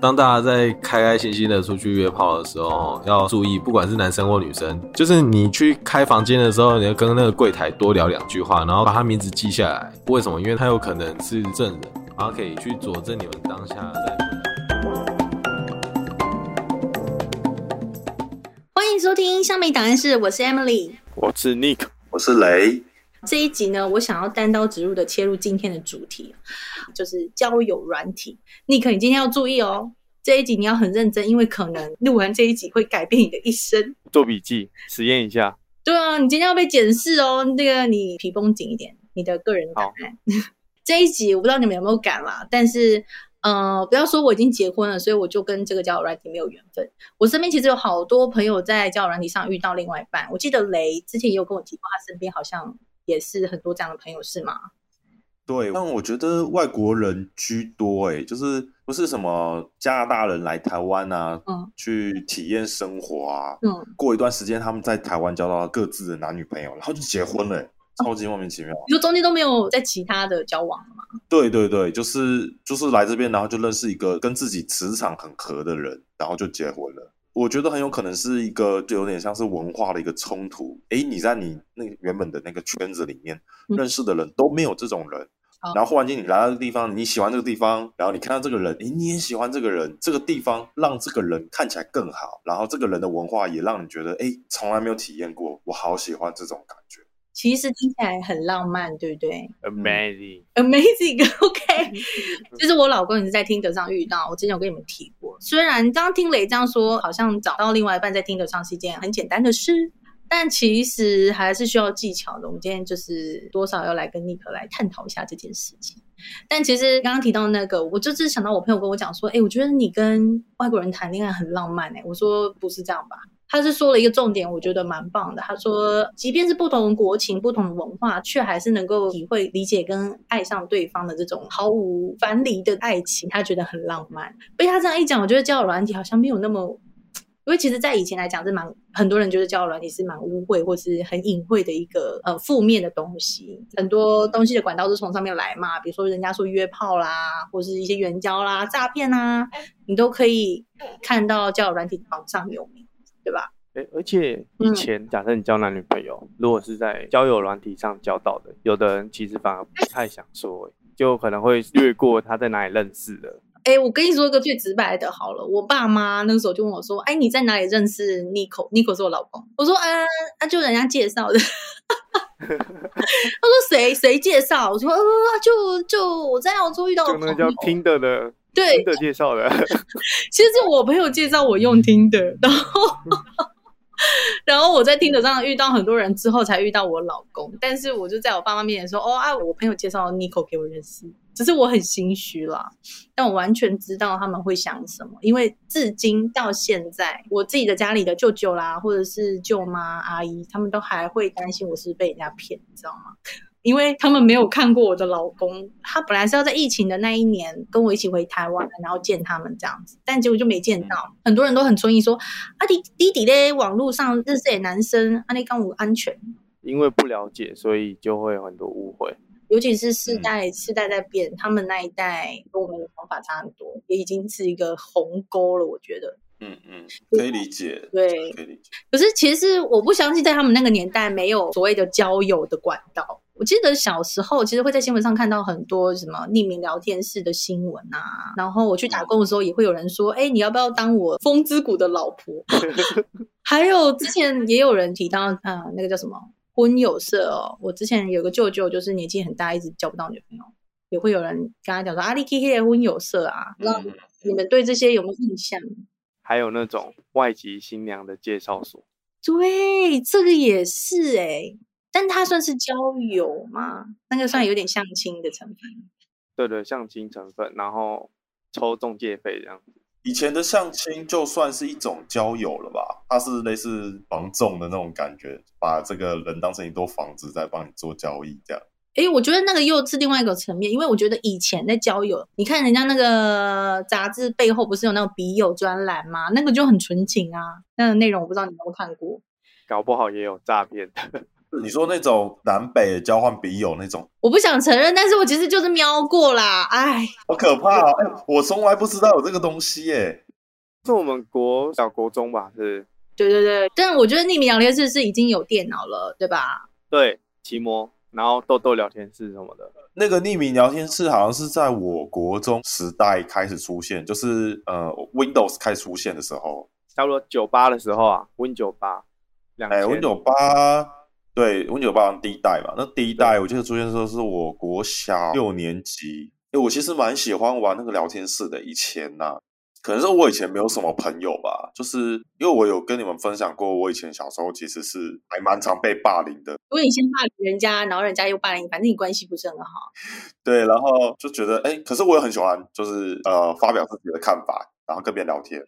当大家在开开心心的出去约炮的时候，要注意，不管是男生或女生，就是你去开房间的时候，你要跟那个柜台多聊两句话，然后把他名字记下来。为什么？因为他有可能是证人，然后可以去佐证你们当下在。欢迎收听《香美档案室》，我是 Emily，我是 Nick，我是雷。这一集呢，我想要单刀直入的切入今天的主题，就是交友软体。Nick，你今天要注意哦，这一集你要很认真，因为可能录完这一集会改变你的一生。做笔记，实验一下。对啊，你今天要被检视哦。那个你皮绷紧一点，你的个人档案。这一集我不知道你们有没有感啦，但是呃，不要说我已经结婚了，所以我就跟这个交友软体没有缘分。我身边其实有好多朋友在交友软体上遇到另外一半。我记得雷之前也有跟我提过，他身边好像。也是很多这样的朋友是吗？对，但我觉得外国人居多，哎，就是不是什么加拿大人来台湾啊，嗯，去体验生活啊，嗯，过一段时间他们在台湾交到各自的男女朋友，然后就结婚了，超级莫名其妙。你说中间都没有在其他的交往吗？对对对，就是就是来这边，然后就认识一个跟自己磁场很合的人，然后就结婚了。我觉得很有可能是一个，就有点像是文化的一个冲突。诶，你在你那原本的那个圈子里面认识的人都没有这种人，嗯、然后忽然间你来到这个地方，你喜欢这个地方，然后你看到这个人，诶，你也喜欢这个人，这个地方让这个人看起来更好，然后这个人的文化也让你觉得，诶，从来没有体验过，我好喜欢这种感觉。其实听起来很浪漫，对不对？Amazing，Amazing，OK。就是 我老公也是在听得上遇到，我之前有跟你们提过。虽然刚刚听雷这样说，好像找到另外一半在听得上是一件很简单的事，但其实还是需要技巧的。我们今天就是多少要来跟尼克来探讨一下这件事情。但其实刚刚提到那个，我就是想到我朋友跟我讲说，哎，我觉得你跟外国人谈恋爱很浪漫哎。我说不是这样吧？他是说了一个重点，我觉得蛮棒的。他说，即便是不同国情、不同的文化，却还是能够体会、理解跟爱上对方的这种毫无藩篱的爱情，他觉得很浪漫。被他这样一讲，我觉得交友软体好像没有那么，因为其实，在以前来讲是蛮很多人觉得交友软体是蛮污秽或是很隐晦的一个呃负面的东西。很多东西的管道都从上面来嘛，比如说人家说约炮啦，或是一些援交啦、诈骗啦，你都可以看到交友软体榜上有名。对吧？哎，而且以前假设你交男女朋友，嗯、如果是在交友软体上交到的，有的人其实反而不太想说，就可能会略过他在哪里认识的。哎，我跟你说一个最直白的，好了，我爸妈那个时候就问我说：“哎，你在哪里认识 Nico？Nico 是我老公。”我说：“啊，啊，就人家介绍的。”他说：“谁谁介绍？”我说：“啊，就就我在澳洲遇到的，就那个叫 Tinder 的。”对，听的介绍的，其实是我朋友介绍我用听的，然后，然后我在听的上遇到很多人之后，才遇到我老公。但是我就在我爸妈面前说：“哦啊，我朋友介绍 Nico 给我认识。”只是我很心虚啦，但我完全知道他们会想什么，因为至今到现在，我自己的家里的舅舅啦，或者是舅妈阿姨，他们都还会担心我是被人家骗，你知道吗？因为他们没有看过我的老公，他本来是要在疫情的那一年跟我一起回台湾，然后见他们这样子，但结果就没见到。很多人都很存疑说：“啊，弟弟弟嘞，网络上认识的男生，啊，你刚我安全？”因为不了解，所以就会有很多误会。尤其是世代、嗯、世代在变，他们那一代跟我们的想法差很多，也已经是一个鸿沟了。我觉得，嗯嗯，可以理解，对，可以理解。可是其实我不相信，在他们那个年代没有所谓的交友的管道。我记得小时候，其实会在新闻上看到很多什么匿名聊天室的新闻啊。然后我去打工的时候，也会有人说：“哎、欸，你要不要当我风之谷的老婆？” 还有之前也有人提到，啊、呃，那个叫什么婚有色哦。我之前有个舅舅，就是年纪很大，一直交不到女朋友，也会有人跟他讲说：“阿里 K K 的婚有色啊。”那你们对这些有没有印象？还有那种外籍新娘的介绍所，对，这个也是哎、欸。但它算是交友吗？那个算有点相亲的成分。对对，相亲成分，然后抽中介费这样子。以前的相亲就算是一种交友了吧？它是类似房仲的那种感觉，把这个人当成一栋房子在帮你做交易这样。诶，我觉得那个又是另外一个层面，因为我觉得以前在交友，你看人家那个杂志背后不是有那种笔友专栏吗？那个就很纯情啊。那个内容我不知道你有没有看过，搞不好也有诈骗的。你说那种南北交换笔友那种，我不想承认，但是我其实就是瞄过啦。哎，好可怕哦！哎，我从来不知道有这个东西耶。是我们国小国中吧？是。对对对，但我觉得匿名聊天室是已经有电脑了，对吧？对，奇摩，然后豆豆聊天室什么的。那个匿名聊天室好像是在我国中时代开始出现，就是呃，Windows 开始出现的时候，差不多九八的时候啊，Win 九八，哎，Win 九八，对，Win 九八第一代嘛。那第一代我记得出现的时候是我国小六年级，因为我其实蛮喜欢玩那个聊天室的，以前呐、啊。可能是我以前没有什么朋友吧，就是因为我有跟你们分享过，我以前小时候其实是还蛮常被霸凌的。如果你先霸凌人家，然后人家又霸凌你，反正你关系不是很好。对，然后就觉得，哎，可是我也很喜欢，就是呃，发表自己的看法，然后跟别人聊天，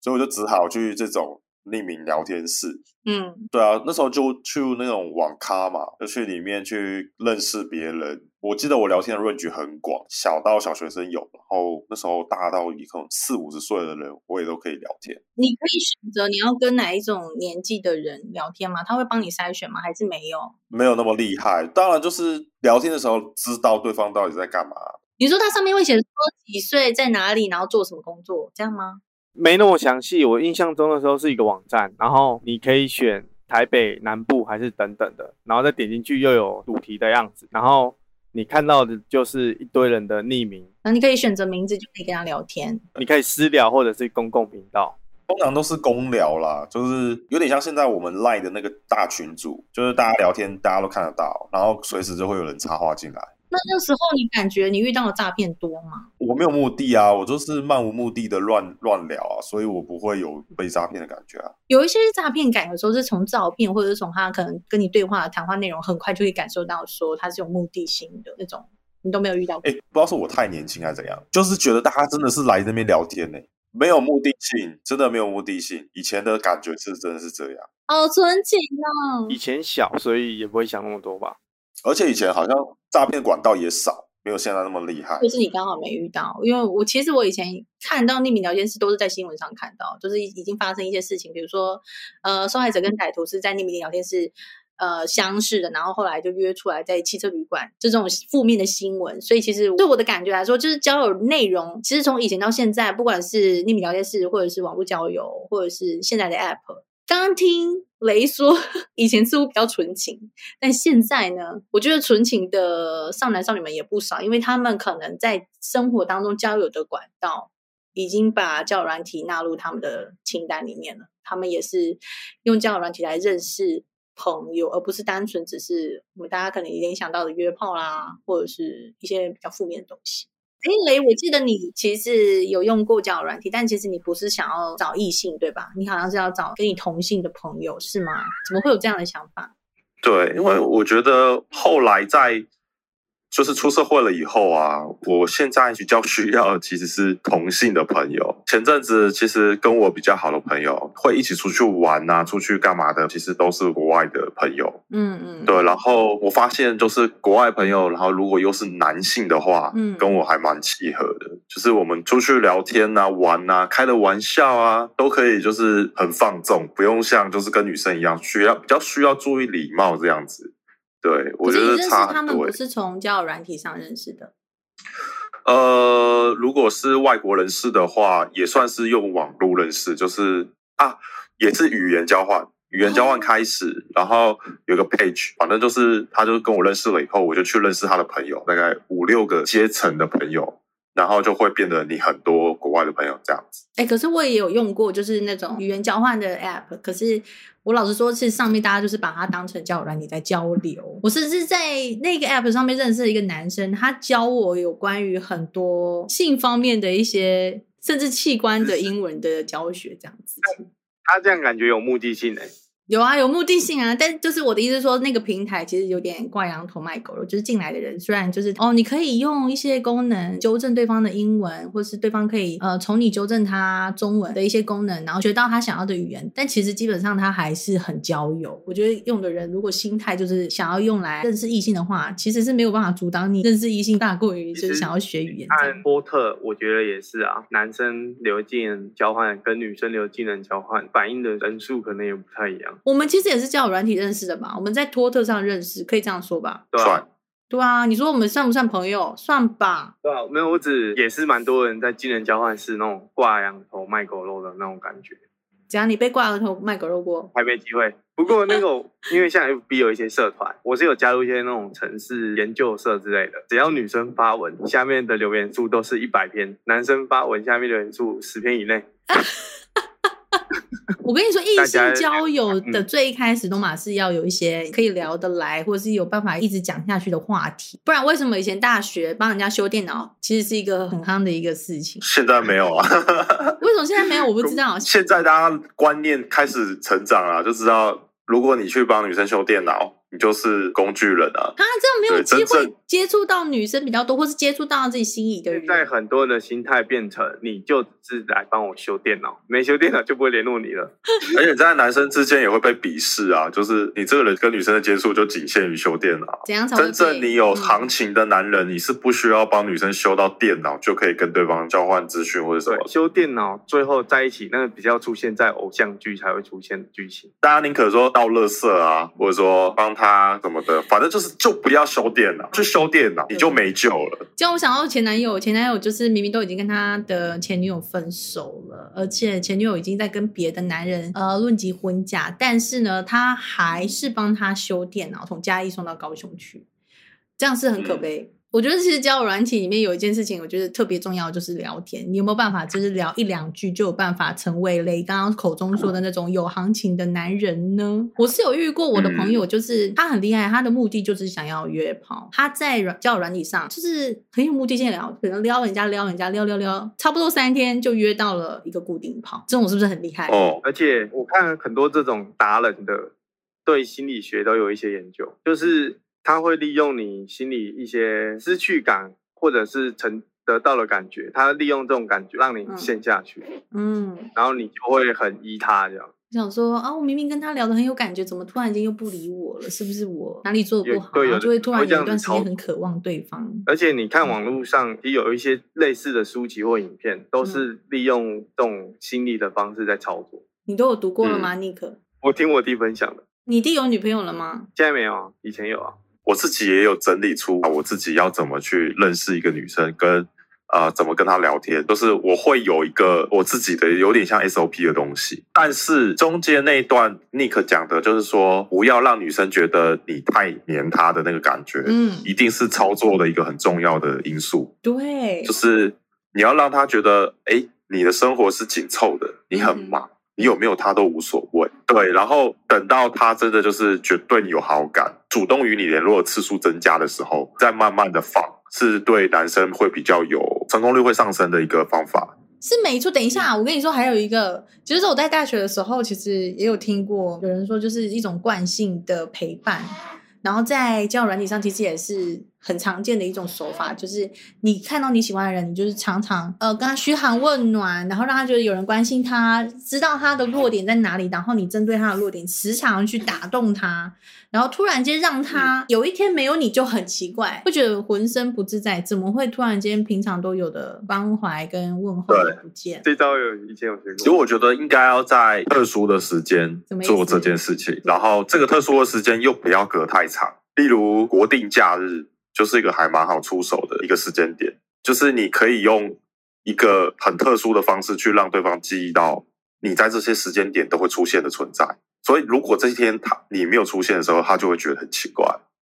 所以我就只好去这种。匿名聊天室，嗯，对啊，那时候就去那种网咖嘛，就去里面去认识别人。我记得我聊天的 range 很广，小到小学生有，然后那时候大到一共四五十岁的人，我也都可以聊天。你可以选择你要跟哪一种年纪的人聊天吗？他会帮你筛选吗？还是没有？没有那么厉害。当然，就是聊天的时候知道对方到底在干嘛。你说他上面会写说几岁，在哪里，然后做什么工作，这样吗？没那么详细，我印象中的时候是一个网站，然后你可以选台北、南部还是等等的，然后再点进去又有主题的样子，然后你看到的就是一堆人的匿名，那你可以选择名字就可以跟他聊天，你可以私聊或者是公共频道，通常都是公聊啦，就是有点像现在我们 Line 的那个大群组，就是大家聊天大家都看得到，然后随时就会有人插话进来。那那时候你感觉你遇到的诈骗多吗？我没有目的啊，我就是漫无目的的乱乱聊啊，所以我不会有被诈骗的感觉啊。有一些诈骗感，有时候是从照片或者是从他可能跟你对话的谈话内容，很快就可以感受到说他是有目的性的那种，你都没有遇到过。哎，不知道是我太年轻还是怎样，就是觉得大家真的是来这边聊天呢，没有目的性，真的没有目的性。以前的感觉是真的是这样，好纯情哦。以前小，所以也不会想那么多吧。而且以前好像诈骗管道也少，没有现在那么厉害。就是你刚好没遇到，因为我其实我以前看到匿名聊天室都是在新闻上看到，就是已经发生一些事情，比如说呃受害者跟歹徒是在匿名聊天室呃相识的，然后后来就约出来在汽车旅馆，这种负面的新闻。所以其实对我的感觉来说，就是交友内容，其实从以前到现在，不管是匿名聊天室，或者是网络交友，或者是现在的 App。刚听雷说，以前似乎比较纯情，但现在呢？我觉得纯情的少男少女们也不少，因为他们可能在生活当中交友的管道，已经把交友软体纳入他们的清单里面了。他们也是用交友软体来认识朋友，而不是单纯只是我们大家可能联想到的约炮啦，或者是一些比较负面的东西。哎，雷，我记得你其实有用过交友软体，但其实你不是想要找异性，对吧？你好像是要找跟你同性的朋友，是吗？怎么会有这样的想法？对，因为我觉得后来在。就是出社会了以后啊，我现在比较需要的其实是同性的朋友。前阵子其实跟我比较好的朋友会一起出去玩啊，出去干嘛的，其实都是国外的朋友。嗯嗯，对。然后我发现就是国外朋友，然后如果又是男性的话，嗯，跟我还蛮契合的。就是我们出去聊天啊、玩啊、开的玩笑啊，都可以就是很放纵，不用像就是跟女生一样需要比较需要注意礼貌这样子。对，我觉得差很多。他们不是从交友软体上认识的。呃，如果是外国人士的话，也算是用网络认识，就是啊，也是语言交换，语言交换开始，哦、然后有个 page，反正就是他就跟我认识了以后，我就去认识他的朋友，大概五六个阶层的朋友。然后就会变得你很多国外的朋友这样子。哎，可是我也有用过，就是那种语言交换的 app。可是我老实说，是上面大家就是把它当成交友软体在交流。我甚至在那个 app 上面认识了一个男生，他教我有关于很多性方面的一些，甚至器官的英文的教学这样子。他这样感觉有目的性哎。有啊，有目的性啊，但就是我的意思说，那个平台其实有点挂羊头卖狗肉，就是进来的人虽然就是哦，你可以用一些功能纠正对方的英文，或是对方可以呃从你纠正他中文的一些功能，然后学到他想要的语言，但其实基本上他还是很交友。我觉得用的人如果心态就是想要用来认识异性的话，其实是没有办法阻挡你认识异性大过于就是想要学语言。看波特，我觉得也是啊，男生留技能交换跟女生留技能交换反应的人数可能也不太一样。样。我们其实也是交友软体认识的吧？我们在托特上认识，可以这样说吧？对啊，对啊。你说我们算不算朋友？算吧。对啊，没有，我只也是蛮多人在经人交换室那种挂羊头卖狗肉的那种感觉。只要你被挂羊头卖狗肉过？还没机会。不过那个，因为像 FB 有一些社团，我是有加入一些那种城市研究社之类的。只要女生发文，下面的留言数都是一百篇；男生发文，下面留言数十篇以内。我跟你说，异性交友的最一开始都嘛是要有一些可以聊得来，或者是有办法一直讲下去的话题。不然为什么以前大学帮人家修电脑，其实是一个很夯的一个事情？现在没有啊？为什么现在没有？我不知道。现在大家观念开始成长了，就知道如果你去帮女生修电脑。你就是工具人啊！他这样没有机会接触到女生比较多，或是接触到自己心仪的人。现在很多人的心态变成，你就是来帮我修电脑，没修电脑就不会联络你了。而且在男生之间也会被鄙视啊！就是你这个人跟女生的接触就仅限于修电脑。怎样才真正你有行情的男人，嗯、你是不需要帮女生修到电脑就可以跟对方交换资讯或者什么。修电脑最后在一起，那个比较出现在偶像剧才会出现的剧情。大家宁可说倒垃圾啊，或者说帮他。他什么的，反正就是就不要修电脑，就修电脑你就没救了。就我想到前男友，前男友就是明明都已经跟他的前女友分手了，而且前女友已经在跟别的男人呃论及婚嫁，但是呢，他还是帮他修电脑，从嘉义送到高雄去，这样是很可悲。嗯我觉得其实交友软体里面有一件事情，我觉得特别重要，就是聊天。你有没有办法，就是聊一两句就有办法成为雷刚刚口中说的那种有行情的男人呢？我是有遇过我的朋友，就是他很厉害，他的目的就是想要约炮。他在软交友软体上就是很有目的性聊，可能撩人家撩人家撩撩撩，差不多三天就约到了一个固定炮。这种是不是很厉害？哦，而且我看很多这种达人的，对心理学都有一些研究，就是。他会利用你心里一些失去感，或者是曾得到的感觉，他利用这种感觉让你陷下去，嗯，然后你就会很依他这样。想说啊，我明明跟他聊得很有感觉，怎么突然间又不理我了？是不是我哪里做的不好？对，就会突然有一段时间很渴望对方。而且你看网络上也有一些类似的书籍或影片，都是利用这种心理的方式在操作。你都有读过了吗，尼克？我听我弟分享的。你弟有女朋友了吗？现在没有啊，以前有啊。我自己也有整理出我自己要怎么去认识一个女生，跟呃怎么跟她聊天，就是我会有一个我自己的有点像 SOP 的东西。但是中间那一段 Nick 讲的就是说，不要让女生觉得你太黏她的那个感觉，嗯，一定是操作的一个很重要的因素。对，就是你要让她觉得，哎，你的生活是紧凑的，你很忙。嗯你有没有他都无所谓，对，然后等到他真的就是绝对有好感，主动与你联络的次数增加的时候，再慢慢的放，是对男生会比较有成功率会上升的一个方法。是没错。等一下，我跟你说，还有一个，就是我在大学的时候，其实也有听过有人说，就是一种惯性的陪伴，然后在交友软体上，其实也是。很常见的一种手法，就是你看到你喜欢的人，你就是常常呃跟他嘘寒问暖，然后让他觉得有人关心他，知道他的弱点在哪里，然后你针对他的弱点时常去打动他，然后突然间让他有一天没有你就很奇怪，会觉得浑身不自在，怎么会突然间平常都有的关怀跟问候都不见？这招有以前有学过。其实我觉得应该要在特殊的时间做这件事情，然后这个特殊的时间又不要隔太长，例如国定假日。就是一个还蛮好出手的一个时间点，就是你可以用一个很特殊的方式去让对方记忆到你在这些时间点都会出现的存在。所以如果这一天他你没有出现的时候，他就会觉得很奇怪。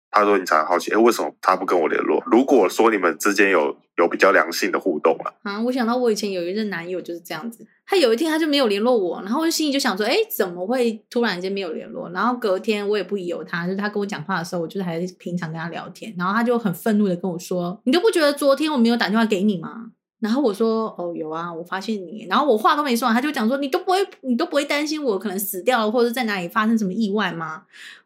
他说你才好奇，哎，为什么他不跟我联络？如果说你们之间有有比较良性的互动了，啊，我想到我以前有一任男友就是这样子，他有一天他就没有联络我，然后我就心里就想说，哎，怎么会突然间没有联络？然后隔天我也不疑他，就是他跟我讲话的时候，我就是还是平常跟他聊天，然后他就很愤怒的跟我说，你都不觉得昨天我没有打电话给你吗？然后我说，哦，有啊，我发现你，然后我话都没说完，他就讲说，你都不会，你都不会担心我可能死掉了，或者在哪里发生什么意外吗？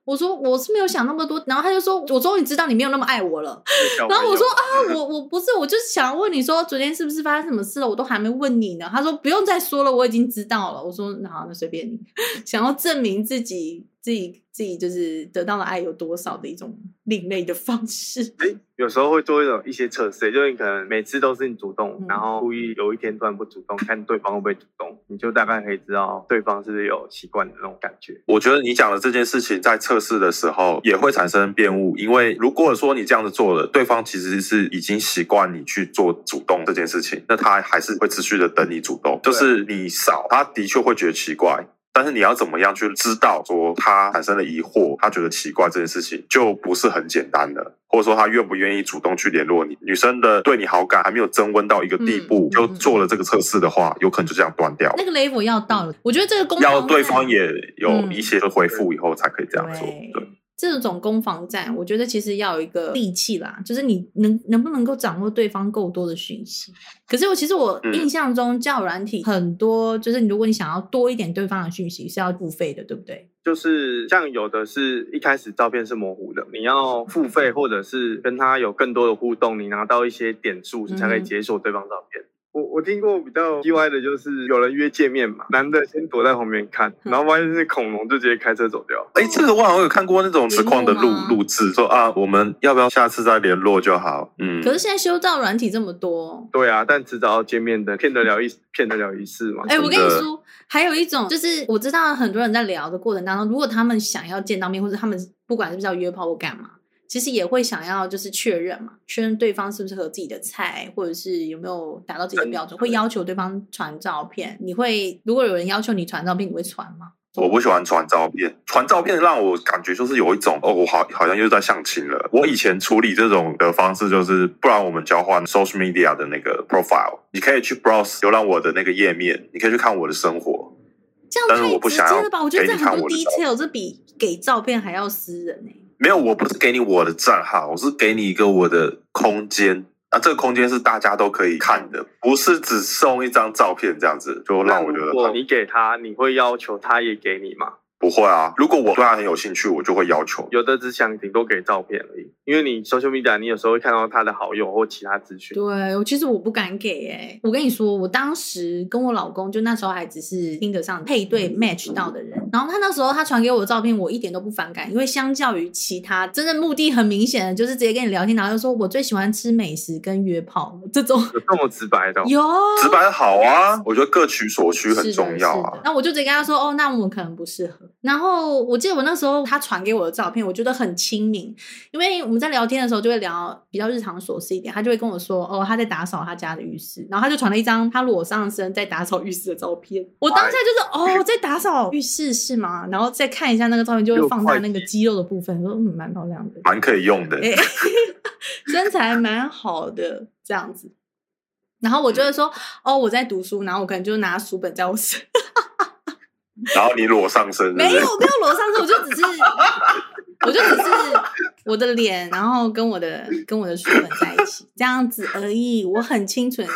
我说我是没有想那么多，然后他就说，我终于知道你没有那么爱我了。然后我说啊，我我不是，我就是想要问你说，昨天是不是发生什么事了？我都还没问你呢。他说不用再说了，我已经知道了。我说那好，那随便你。想要证明自己自己自己就是得到的爱有多少的一种另类的方式。诶有时候会做一种一些测试，就是你可能每次都是你主动，嗯、然后故意有一天突然不主动，看对方会不会主动，你就大概可以知道对方是不是有习惯的那种感觉。我觉得你讲的这件事情在测试的时候也会产生变误，因为如果说你这样子做了，对方其实是已经习惯你去做主动这件事情，那他还是会持续的等你主动，就是你少，他的确会觉得奇怪。但是你要怎么样去知道说他产生了疑惑，他觉得奇怪这件事情就不是很简单的，或者说他愿不愿意主动去联络你？女生的对你好感还没有增温到一个地步，嗯、就做了这个测试的话，有可能就这样断掉。那个 level 要到了，我觉得这个攻防要对方也有一些回复以后才可以这样做。对。对这种攻防战，我觉得其实要有一个利器啦，就是你能能不能够掌握对方够多的讯息。可是我其实我印象中，交友软体很多，就是如果你想要多一点对方的讯息，是要付费的，对不对？就是像有的是一开始照片是模糊的，你要付费或者是跟他有更多的互动，你拿到一些点数，你才可以解锁对方照片。嗯我我听过比较意外的就是有人约见面嘛，男的先躲在旁边看，然后发现是恐龙，就直接开车走掉。哎、欸，这个我好像有看过那种实况的录录制，说啊，我们要不要下次再联络就好？嗯。可是现在修造软体这么多，对啊，但迟早要见面的，骗得了一骗得了一世嘛。哎、欸，我跟你说，还有一种就是我知道很多人在聊的过程当中，如果他们想要见到面，或者他们不管是不是要约炮或干嘛。其实也会想要就是确认嘛，确认对方是不是合自己的菜，或者是有没有达到自己的标准，会要求对方传照片。你会如果有人要求你传照片，你会传吗？我不喜欢传照片，传照片让我感觉就是有一种哦，我好好像又在相亲了。我以前处理这种的方式就是，不然我们交换 social media 的那个 profile，你可以去 browse 浏览我的那个页面，你可以去看我的生活。这样太直接了吧？我觉得这很多 detail，这比给照片还要私人呢、欸。没有，我不是给你我的账号，我是给你一个我的空间。那这个空间是大家都可以看的，不是只送一张照片这样子，就让我觉得。如果你给他，你会要求他也给你吗？不会啊，如果我对他很有兴趣，我就会要求。有的只想顶多给照片而已，因为你 social media，你有时候会看到他的好友或其他资讯。对，我其实我不敢给哎、欸、我跟你说，我当时跟我老公就那时候还只是听得上配对 match 到的人，然后他那时候他传给我的照片，我一点都不反感，因为相较于其他，真的目的很明显的就是直接跟你聊天，然后就说我最喜欢吃美食跟约炮这种，有这么直白的？有哦，直白好啊，我觉得各取所需很重要啊。那我就直接跟他说，哦，那我们可能不适合，然后。我记得我那时候他传给我的照片，我觉得很亲民，因为我们在聊天的时候就会聊比较日常琐事一点，他就会跟我说哦，他在打扫他家的浴室，然后他就传了一张他裸上身在打扫浴室的照片。我当下就是哦，在打扫浴室是吗？然后再看一下那个照片，就会放大那个肌肉的部分，说嗯，蛮漂亮的，蛮可以用的，欸、身材蛮好的这样子。然后我就会说哦，我在读书，然后我可能就拿书本在我身。然后你裸上身是是？没有没有裸上身，我就只是，我就只是我的脸，然后跟我的跟我的书本在一起这样子而已。我很清纯。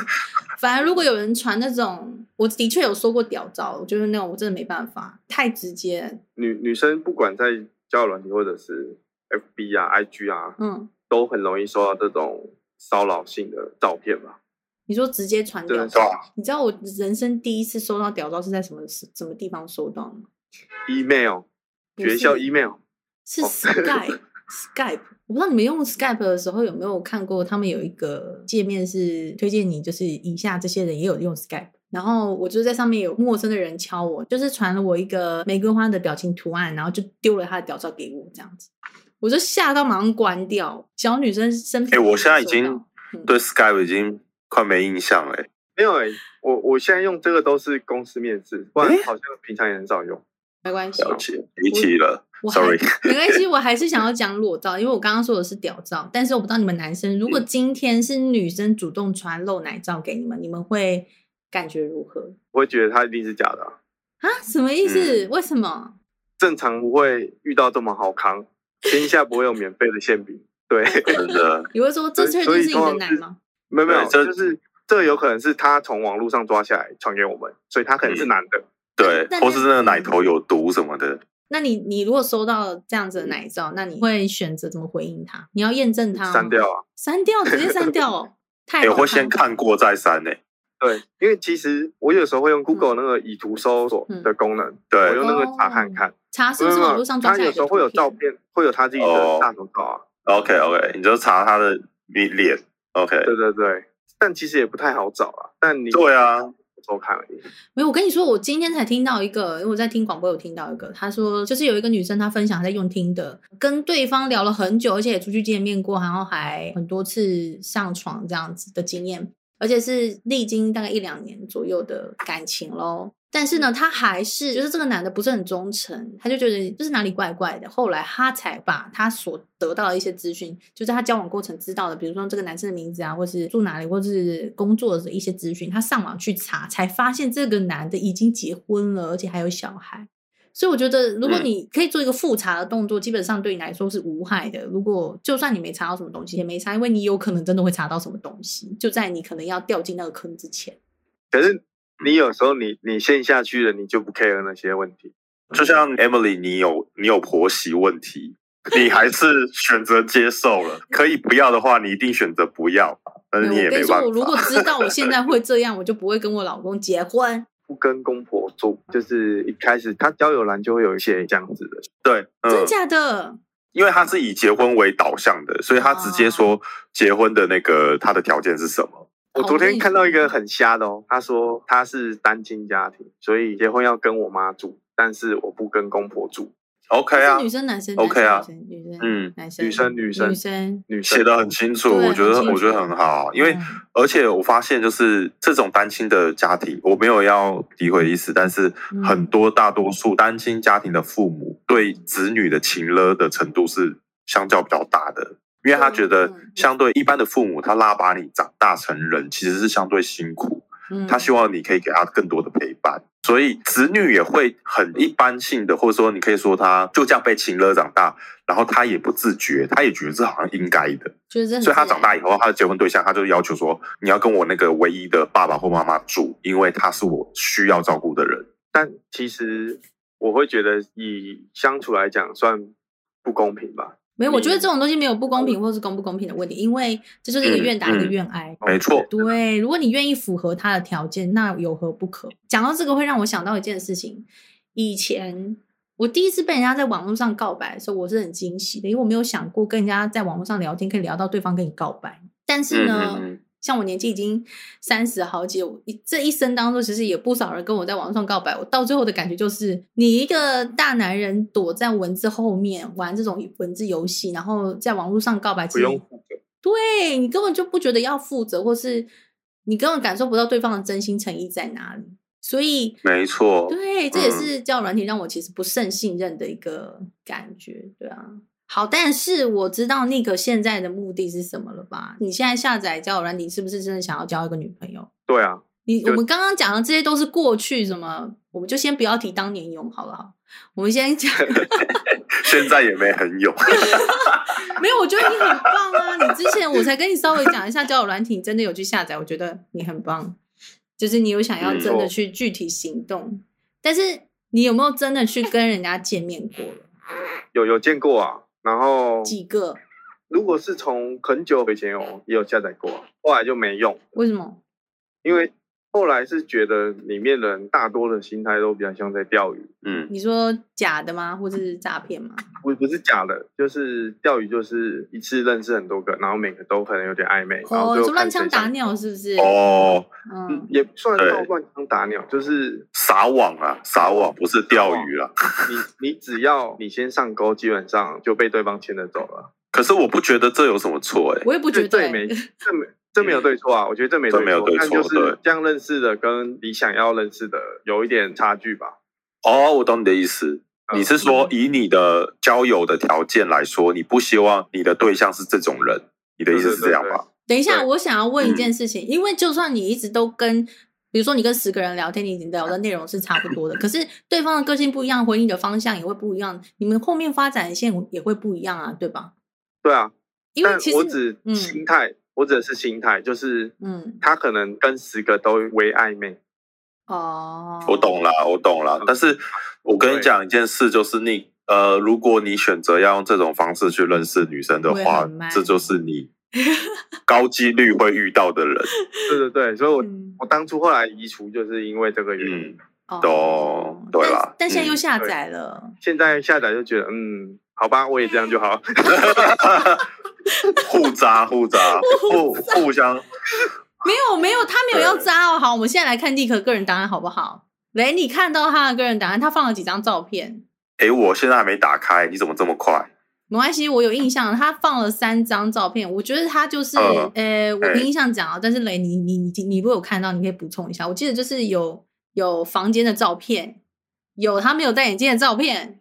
反而如果有人传那种，我的确有说过屌照，就是那种我真的没办法，太直接。女女生不管在交友软体或者是 FB 啊、IG 啊，嗯，都很容易收到这种骚扰性的照片吧。你说直接传屌照，你知道我人生第一次收到屌照是在什么什么地方收到吗？email，学校 email 是 Skype，Skype，、哦、Skype 我不知道你们用 Skype 的时候有没有看过，他们有一个界面是推荐你，就是以下这些人也有用 Skype，然后我就在上面有陌生的人敲我，就是传了我一个玫瑰花的表情图案，然后就丢了他的屌照给我，这样子，我就吓到马上关掉。小女生生哎、欸，我现在已经。对 Skype 已经。快没印象哎，没有哎，我我现在用这个都是公司面试，不然好像平常也很少用。没关系，了解，离题了，sorry。没关系，我还是想要讲裸照，因为我刚刚说的是屌照，但是我不知道你们男生，如果今天是女生主动传露奶照给你们，你们会感觉如何？我会觉得他一定是假的啊？啊什么意思？嗯，为什么？正常不会遇到这么好康，天下不会有免费的馅饼。对，真的。你会说这确定是你的奶吗？没有没有，这就是这个有可能是他从网络上抓下来传给我们，所以他可能是男的，嗯、对，或是那个奶头有毒什么的。那你你如果收到这样子的奶照，那你会选择怎么回应他？你要验证他，删掉啊，删掉，直接删掉哦。太好，我会先看过再删呢。对，因为其实我有时候会用 Google 那个以图搜索的功能，对，我用那个查看看，查是不是网络上抓下来的？他有时候会有照片，会有他自己的大头照啊。OK OK，你就查他的脸。OK，对对对，但其实也不太好找啊。但你对啊。我看而已。没有，我跟你说，我今天才听到一个，因为我在听广播有听到一个，他说就是有一个女生，她分享在用听的，跟对方聊了很久，而且也出去见面过，然后还很多次上床这样子的经验，而且是历经大概一两年左右的感情咯。但是呢，他还是就是这个男的不是很忠诚，他就觉得就是哪里怪怪的。后来他才把他所得到的一些资讯，就是他交往过程知道的，比如说这个男生的名字啊，或是住哪里，或是工作的一些资讯，他上网去查，才发现这个男的已经结婚了，而且还有小孩。所以我觉得，如果你可以做一个复查的动作，基本上对你来说是无害的。如果就算你没查到什么东西，也没差，因为你有可能真的会查到什么东西，就在你可能要掉进那个坑之前。可是。你有时候你你陷下去了，你就不 care 那些问题。就像 Emily，你有你有婆媳问题，你还是选择接受了。可以不要的话，你一定选择不要。但是你也没办法。我跟你说，我如果知道我现在 会这样，我就不会跟我老公结婚，不跟公婆住。就是一开始他交友栏就会有一些这样子的，对，嗯、真假的？因为他是以结婚为导向的，所以他直接说结婚的那个他的条件是什么。我昨天看到一个很瞎的哦，他说他是单亲家庭，所以结婚要跟我妈住，但是我不跟公婆住。OK 啊，女生男生，OK 啊，女生嗯，男生女生女生女生女生写得很清楚，我觉得我觉得很好，因为而且我发现就是这种单亲的家庭，我没有要诋毁的意思，但是很多大多数单亲家庭的父母对子女的情勒的程度是相较比较大的。因为他觉得，相对一般的父母，他拉拔你长大成人，其实是相对辛苦。他希望你可以给他更多的陪伴，所以子女也会很一般性的，或者说你可以说他就这样被情勒长大，然后他也不自觉，他也觉得这好像应该的。所以他长大以后，他的结婚对象，他就要求说，你要跟我那个唯一的爸爸或妈妈住，因为他是我需要照顾的人。但其实我会觉得，以相处来讲，算不公平吧。没有，我觉得这种东西没有不公平或是公不公平的问题，因为这就是一个愿打一个愿挨。没错，对，如果你愿意符合他的条件，那有何不可？讲到这个，会让我想到一件事情。以前我第一次被人家在网络上告白的时候，我是很惊喜的，因为我没有想过跟人家在网络上聊天可以聊到对方跟你告白。但是呢。嗯嗯嗯像我年纪已经三十好几，我这一生当中其实也不少人跟我在网上告白。我到最后的感觉就是，你一个大男人躲在文字后面玩这种文字游戏，然后在网络上告白，不用负责。对，你根本就不觉得要负责，或是你根本感受不到对方的真心诚意在哪里。所以，没错，对，这也是交友软体让我其实不甚信任的一个感觉，对啊。好，但是我知道那个现在的目的是什么了吧？你现在下载交友软体，是不是真的想要交一个女朋友？对啊，你我们刚刚讲的这些都是过去，什么我们就先不要提当年勇，好不好？我们先讲 现在也没很勇，没有，我觉得你很棒啊！你之前我才跟你稍微讲一下交友软体，你真的有去下载，我觉得你很棒，就是你有想要真的去具体行动，嗯、但是你有没有真的去跟人家见面过了？有有见过啊。然后几个，如果是从很久以前有也有下载过，后来就没用。为什么？因为后来是觉得里面的人大多的心态都比较像在钓鱼。嗯，你说假的吗？或者是诈骗吗？不，不是假的，就是钓鱼，就是一次认识很多个，然后每个都可能有点暧昧，然后就乱枪打鸟，是不是？哦，嗯，也不算到乱枪打鸟，就是撒网啊，撒网不是钓鱼啊。你你只要你先上钩，基本上就被对方牵着走了。可是我不觉得这有什么错，哎，我也不觉得，这没这没。这没有对错啊，我觉得这没对错，但就是这样认识的跟你想要认识的有一点差距吧。哦，我懂你的意思，你是说以你的交友的条件来说，你不希望你的对象是这种人，你的意思是这样吧？等一下，我想要问一件事情，因为就算你一直都跟，比如说你跟十个人聊天，你已经聊的内容是差不多的，可是对方的个性不一样，回应的方向也会不一样，你们后面发展的线也会不一样啊，对吧？对啊，因为其实我只心态。我指的是心态，就是，嗯，他可能跟十个都微暧昧。哦，我懂了，我懂了。但是，我跟你讲一件事，就是你，呃，如果你选择要用这种方式去认识女生的话，这就是你 高几率会遇到的人。对对对，所以我、嗯我当初后来移除，就是因为这个原因。嗯，都对啦但但现在又下载了。现在下载就觉得，嗯，好吧，我也这样就好。互 扎互扎，互 互相。没有没有，他没有要扎哦。好，我们现在来看立可个人档案好不好？雷，你看到他的个人档案，他放了几张照片？哎，我现在还没打开，你怎么这么快？没关系，我有印象，他放了三张照片。我觉得他就是，呃，呃我凭印象讲啊。但是雷，你你你你如果有看到，你可以补充一下。我记得就是有有房间的照片，有他没有戴眼镜的照片。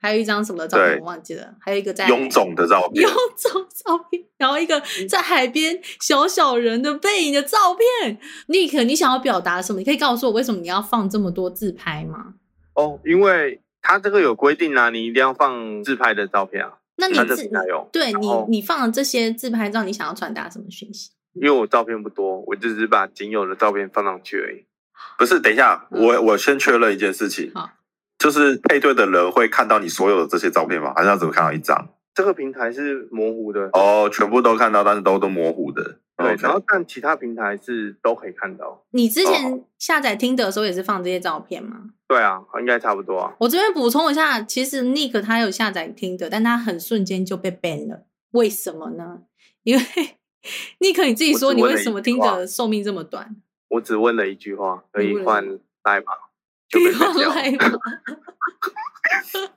还有一张什么的照片我忘记了，还有一个在臃肿的照片，臃肿照片，然后一个在海边小小人的背影的照片。Nick，你想要表达什么？你可以告诉我为什么你要放这么多自拍吗？哦，因为他这个有规定啊，你一定要放自拍的照片啊。那你自有对你你放了这些自拍照，你想要传达什么讯息？因为我照片不多，我就只是把仅有的照片放上去而已。不是，等一下，嗯、我我先确认一件事情。好。就是配对的人会看到你所有的这些照片吗？还是要只会看到一张？这个平台是模糊的哦，全部都看到，但是都都模糊的。对，okay. 然后但其他平台是都可以看到。你之前下载 Tinder 的时候也是放这些照片吗？对啊，应该差不多啊。我这边补充一下，其实 Nick 他有下载 Tinder，但他很瞬间就被 ban 了。为什么呢？因为 Nick 你自己说，你为什么 Tinder 的寿命这么短？我只问了一句话，可以换赖吗？可以换赖吗？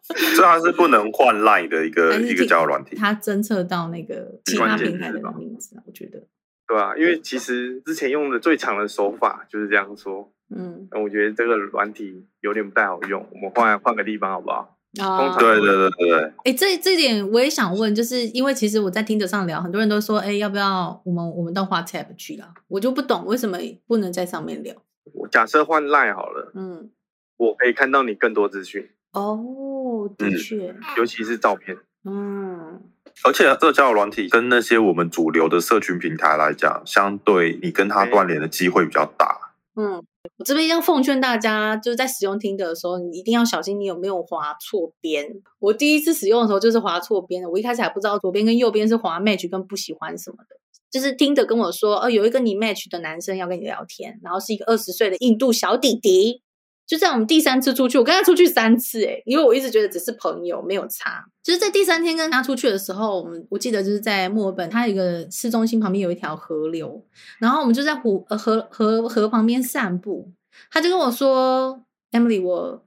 这还是不能换 line 的一个一个交友软体，它侦测到那个其他平台的名字，我觉得。对啊，因为其实之前用的最长的手法就是这样说。嗯，我觉得这个软体有点不太好用，我们换换个地方好不好？啊，对对对对对。哎、欸，这这点我也想问，就是因为其实我在听者上聊，很多人都说，哎、欸，要不要我们我们到 WhatsApp 去了？我就不懂为什么不能在上面聊。我假设换 line 好了，嗯，我可以看到你更多资讯。哦，的确、嗯，尤其是照片。嗯，而且这个交友软体跟那些我们主流的社群平台来讲，相对你跟他断联的机会比较大。嗯，我这边要奉劝大家，就是在使用 Tinder 的时候，你一定要小心你有没有划错边。我第一次使用的时候就是划错边的，我一开始还不知道左边跟右边是滑 match 跟不喜欢什么的。就是 Tinder 跟我说，哦，有一个你 match 的男生要跟你聊天，然后是一个二十岁的印度小弟弟。就在我们第三次出去，我跟他出去三次，诶，因为我一直觉得只是朋友，没有差。就是在第三天跟他出去的时候，我们我记得就是在墨尔本，他有一个市中心旁边有一条河流，然后我们就在湖呃河河河旁边散步，他就跟我说：“Emily，我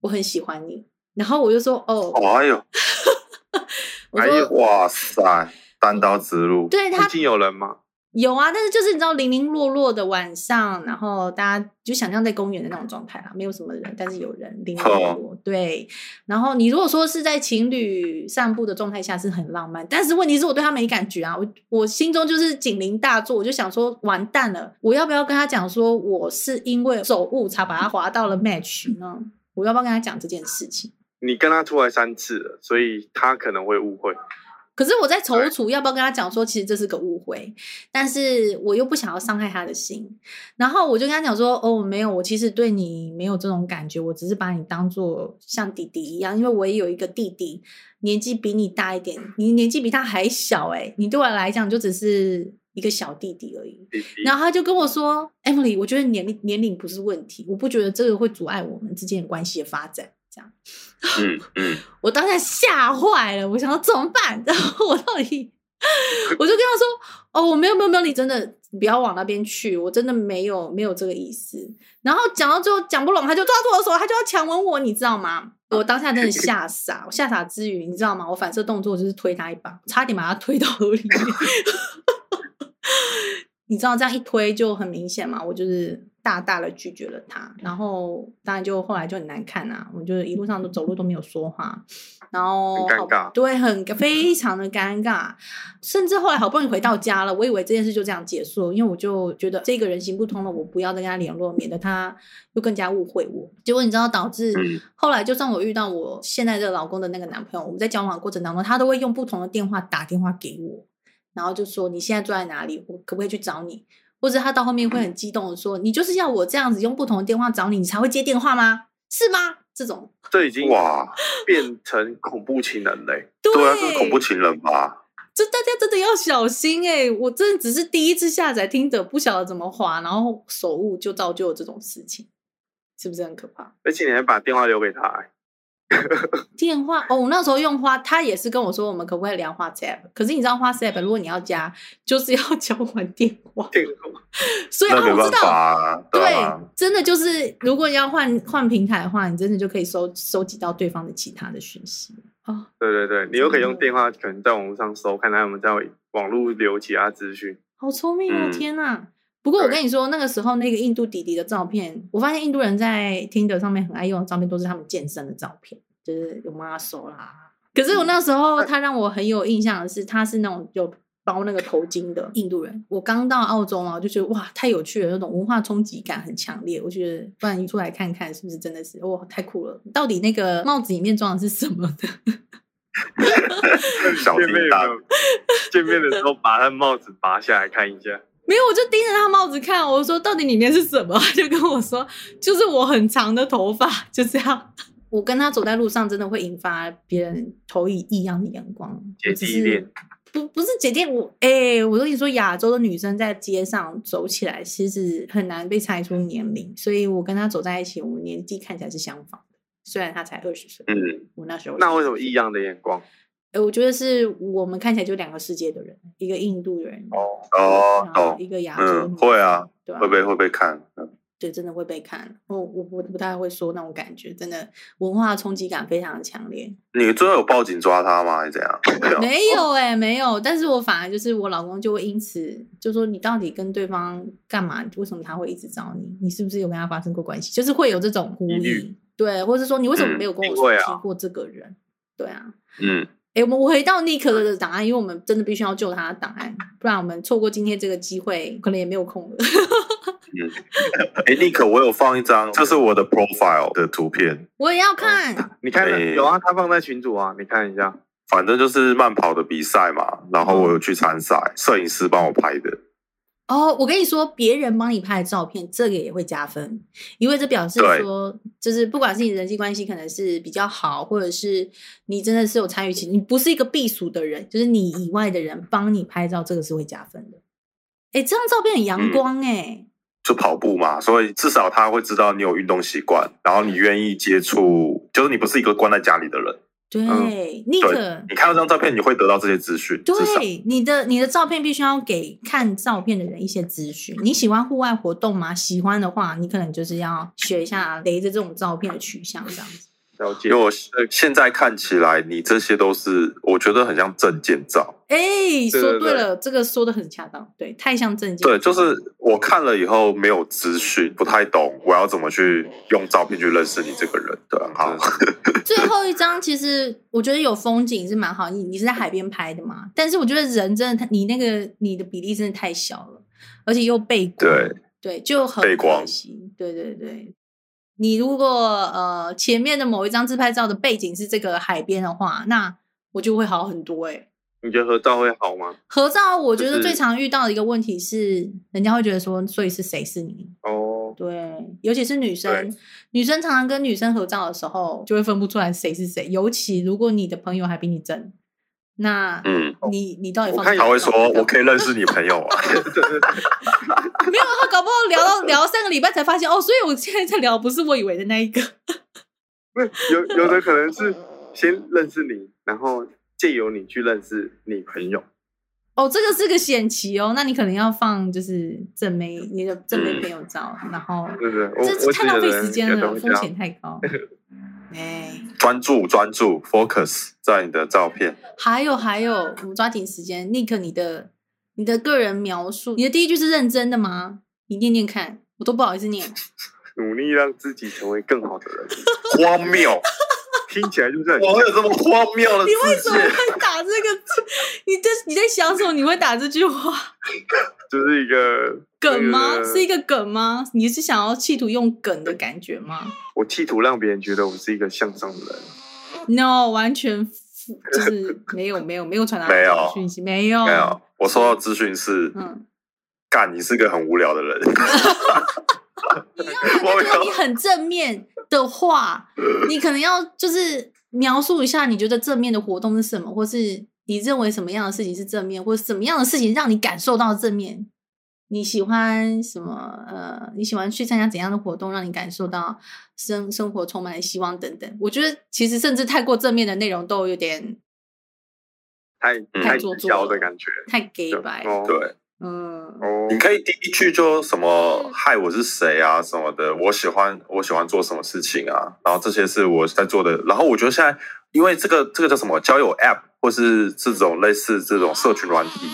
我很喜欢你。”然后我就说：“哦，哎呦，我说、哎、哇塞，单刀直入，对他附近有人吗？”有啊，但是就是你知道零零落落的晚上，然后大家就想象在公园的那种状态啦，没有什么人，但是有人零零落落。Oh. 对，然后你如果说是在情侣散步的状态下是很浪漫，但是问题是我对他没感觉啊，我我心中就是警铃大作，我就想说完蛋了，我要不要跟他讲说我是因为走误才把他滑到了 match 呢？我要不要跟他讲这件事情？你跟他出来三次了，所以他可能会误会。可是我在踌躇要不要跟他讲说，其实这是个误会，但是我又不想要伤害他的心，然后我就跟他讲说，哦，没有，我其实对你没有这种感觉，我只是把你当做像弟弟一样，因为我也有一个弟弟，年纪比你大一点，你年纪比他还小，诶，你对我来讲就只是一个小弟弟而已。然后他就跟我说，Emily，我觉得年龄年龄不是问题，我不觉得这个会阻碍我们之间关系的发展。嗯 嗯，我当下吓坏了，我想说怎么办？然后我到底，我就跟他说：“哦，我没有没有没有，你真的不要往那边去，我真的没有没有这个意思。”然后讲到最后讲不拢，他就抓住我的手，他就要强吻我，你知道吗？我当下真的吓傻，我吓傻之余，你知道吗？我反射动作就是推他一把，差点把他推到河里面。你知道这样一推就很明显嘛？我就是大大的拒绝了他，然后当然就后来就很难看啊！我就一路上都走路都没有说话，然后很尴尬，对，很非常的尴尬，甚至后来好不容易回到家了，我以为这件事就这样结束，因为我就觉得这个人行不通了，我不要再跟他联络，免得他又更加误会我。结果你知道导致后来，就算我遇到我现在这个老公的那个男朋友，我们在交往过程当中，他都会用不同的电话打电话给我。然后就说，你现在住在哪里？我可不可以去找你？或者他到后面会很激动的说：“你就是要我这样子用不同的电话找你，你才会接电话吗？是吗？”这种这已经哇 变成恐怖情人嘞！对啊，是恐怖情人吧？这大家真的要小心哎、欸！我真的只是第一次下载听着，不晓得怎么滑，然后手误就造就了这种事情，是不是很可怕？而且你还把电话留给他、欸。电话哦，我那时候用花，他也是跟我说，我们可不可以聊 WhatsApp？可是你知道 WhatsApp，如果你要加，就是要 交换电话。电话，所以啊，我知道，对，真的就是，如果你要换换平台的话，你真的就可以收收集到对方的其他的讯息哦。对对对，你又可以用电话，可能在网络上搜，看他有没有在网络留其他资讯。好聪明哦！天哪、啊！不过我跟你说，那个时候那个印度弟弟的照片，我发现印度人在 Tinder 上面很爱用的照片，都是他们健身的照片，就是有 muscle 啦。可是我那时候他让我很有印象的是，他是那种有包那个头巾的印度人。我刚到澳洲嘛，我就觉得哇，太有趣了，那种文化冲击感很强烈。我觉得不然你出来看看，是不是真的是哇，太酷了！到底那个帽子里面装的是什么的？小见面见面的时候把他帽子拔下来看一下。没有，我就盯着他帽子看。我说：“到底里面是什么？” 他就跟我说：“就是我很长的头发，就这样。”我跟他走在路上，真的会引发别人投以异样的眼光。姐弟恋？不，不是姐弟。我哎、欸，我跟你说，亚洲的女生在街上走起来，其实很难被猜出年龄。所以我跟他走在一起，我们年纪看起来是相仿的。虽然他才二十岁，嗯，我那时候那为什么异样的眼光？呃，我觉得是我们看起来就两个世界的人，一个印度人哦哦哦，一个亚洲、嗯，会啊，对吧？会被会被看，嗯，对，真的会被看。我我我不太会说那种感觉，真的文化冲击感非常的强烈。你最后有报警抓他吗？还是怎样？没有哎、欸，没有。但是我反而就是我老公就会因此就说，你到底跟对方干嘛？为什么他会一直找你？你是不是有跟他发生过关系？就是会有这种呼疑，对，或者说你为什么没有跟我说提过这个人？对啊，嗯。哎，我们回到尼克的档案，因为我们真的必须要救他的档案，不然我们错过今天这个机会，可能也没有空了。嗯，哎，尼克，我有放一张，这是我的 profile 的图片，我也要看。哦、你看，有啊，他放在群组啊，你看一下。反正就是慢跑的比赛嘛，然后我有去参赛，摄影师帮我拍的。哦，我跟你说，别人帮你拍的照片，这个也会加分，因为这表示说，就是不管是你人际关系可能是比较好，或者是你真的是有参与其中，你不是一个避暑的人，就是你以外的人帮你拍照，这个是会加分的。哎，这张照片很阳光哎、嗯，就跑步嘛，所以至少他会知道你有运动习惯，然后你愿意接触，就是你不是一个关在家里的人。对，嗯、尼克，你看到这张照片，你会得到这些资讯。对，你的你的照片必须要给看照片的人一些资讯。你喜欢户外活动吗？喜欢的话，你可能就是要学一下雷的这种照片的取向，这样子。了解。因为我现在看起来，你这些都是我觉得很像证件照。哎、欸，说对了，这个说的很恰当。对，太像证件照。对，就是我看了以后没有资讯，不太懂我要怎么去用照片去认识你这个人。对，好。最后一张其实我觉得有风景是蛮好。你你是在海边拍的嘛？但是我觉得人真的，你那个你的比例真的太小了，而且又背光。对对，就很可惜。对对对。你如果呃前面的某一张自拍照的背景是这个海边的话，那我就会好很多哎、欸。你觉得合照会好吗？合照我觉得最常遇到的一个问题是，人家会觉得说，所以是谁是你？哦，对，尤其是女生，女生常常跟女生合照的时候，就会分不出来谁是谁。尤其如果你的朋友还比你正。那嗯，你你到底放？他会说：“我可以认识你朋友啊。”没有，他搞不好聊到 聊三个礼拜才发现哦，所以我现在在聊不是我以为的那一个。不是有有的可能是先认识你，然后借由你去认识你朋友。哦，这个是个险棋哦，那你可能要放就是正妹你的正妹朋友照，嗯、然后对对，这太浪费时间了，风险太高。哎，专注专注，focus 在你的照片。还有还有，我们抓紧时间，Nick，你的你的个人描述，你的第一句是认真的吗？你念念看，我都不好意思念。努力让自己成为更好的人。荒谬，听起来就是很我有这么荒谬的？你为什么会打这个字？你在你在想什么？你会打这句话？就是一个梗吗？是一个梗吗？你是想要企图用梗的感觉吗？我企图让别人觉得我是一个向上的人。No，完全 就是没有没有没有传达没有讯息，没有没有。我收到资讯是，嗯，干，你是个很无聊的人。你要如果你很正面的话，你可能要就是描述一下你觉得正面的活动是什么，或是。你认为什么样的事情是正面，或者什么样的事情让你感受到正面？你喜欢什么？呃，你喜欢去参加怎样的活动，让你感受到生生活充满了希望等等？我觉得其实甚至太过正面的内容都有点太太做作的感觉，太给白。对，嗯，你可以第一句就什么“嗨，我是谁啊”什么的，我喜欢我喜欢做什么事情啊，然后这些是我在做的。然后我觉得现在，因为这个这个叫什么交友 App，或是这种类似这种社群软体，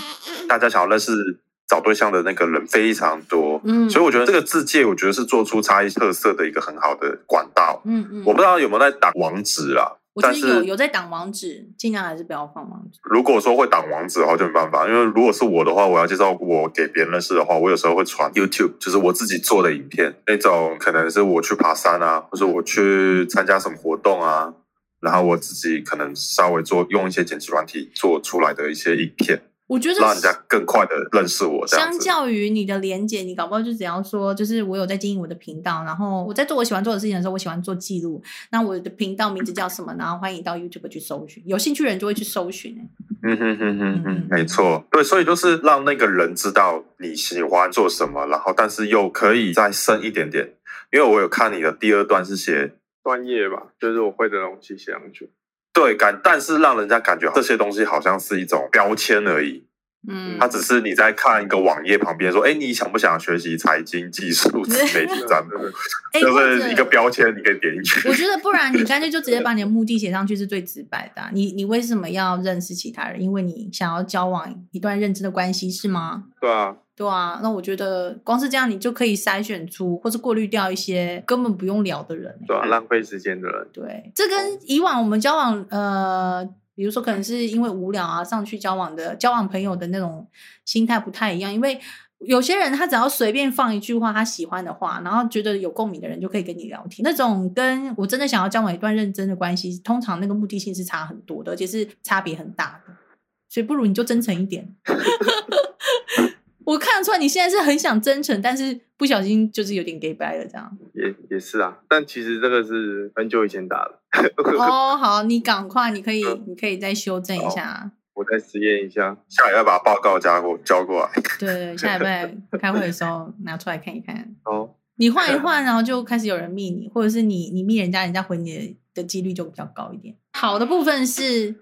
大家想要认识。找对象的那个人非常多，嗯，所以我觉得这个自介，我觉得是做出差异特色的一个很好的管道，嗯嗯，我不知道有没有在挡网址啦，我觉得有有在挡网址，尽量还是不要放网址。如果说会挡网址的话，就没办法，因为如果是我的话，我要介绍我给别人认识的话，我有时候会传 YouTube，就是我自己做的影片，那种可能是我去爬山啊，或者我去参加什么活动啊，然后我自己可能稍微做用一些剪辑软体做出来的一些影片。我觉得让人家更快的认识我。相较于你的连接，你搞不好就只要说，就是我有在经营我的频道，然后我在做我喜欢做的事情的时候，我喜欢做记录。那我的频道名字叫什么？然后欢迎到 YouTube 去搜寻，有兴趣的人就会去搜寻。嗯哼哼哼哼，没错，对，所以就是让那个人知道你喜欢做什么，然后但是又可以再深一点点。因为我有看你的第二段是写专业吧，就是我会的东西写上去。对，感，但是让人家感觉这些东西好像是一种标签而已。嗯，它只是你在看一个网页旁边说，哎，你想不想学习财经技术、自媒体这样的？就是一个标签，你可以点进去。我觉得不然，你干脆就直接把你的目的写上去是最直白的啊。你你为什么要认识其他人？因为你想要交往一段认知的关系是吗？对啊。对啊，那我觉得光是这样，你就可以筛选出或是过滤掉一些根本不用聊的人，对啊，浪费时间的人。对，这跟以往我们交往，呃，比如说可能是因为无聊啊，上去交往的交往朋友的那种心态不太一样。因为有些人他只要随便放一句话，他喜欢的话，然后觉得有共鸣的人就可以跟你聊天。那种跟我真的想要交往一段认真的关系，通常那个目的性是差很多的，而且是差别很大的。所以不如你就真诚一点。我看得出来你现在是很想真诚，但是不小心就是有点给掰了这样。也也是啊，但其实这个是很久以前打的。哦，好，你赶快，你可以，嗯、你可以再修正一下。我再实验一下，下礼拜把报告交过交过来。对，下礼拜 开会的时候拿出来看一看。哦，你换一换，然后就开始有人密你，或者是你你密人家，人家回你的的几率就比较高一点。好的部分是。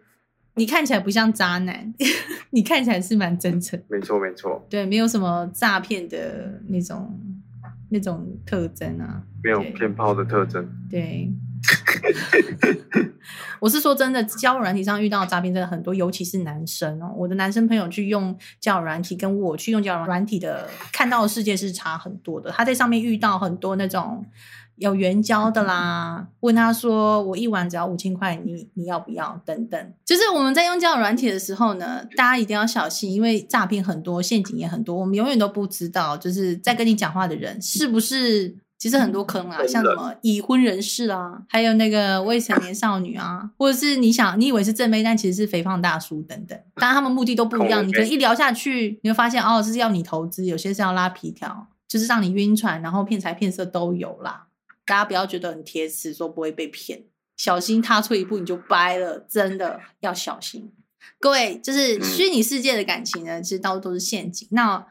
你看起来不像渣男，你看起来是蛮真诚。没错，没错。对，没有什么诈骗的那种那种特征啊，没有骗炮的特征。对，我是说真的，交友软体上遇到的诈骗真的很多，尤其是男生哦。我的男生朋友去用交友软体，跟我去用交友软体的看到的世界是差很多的。他在上面遇到很多那种。有援交的啦，问他说：“我一晚只要五千块，你你要不要？”等等，就是我们在用交友软体的时候呢，大家一定要小心，因为诈骗很多，陷阱也很多，我们永远都不知道，就是在跟你讲话的人是不是其实很多坑啊，像什么已婚人士啊，还有那个未成年少女啊，或者是你想你以为是正妹，但其实是肥胖大叔等等，当然他们目的都不一样，你可能一聊下去，你会发现哦，这是要你投资，有些是要拉皮条，就是让你晕船，然后骗财骗色都有啦。大家不要觉得很铁齿，说不会被骗，小心踏错一步你就掰了，真的要小心。各位，就是虚拟世界的感情呢，其实到处都是陷阱。那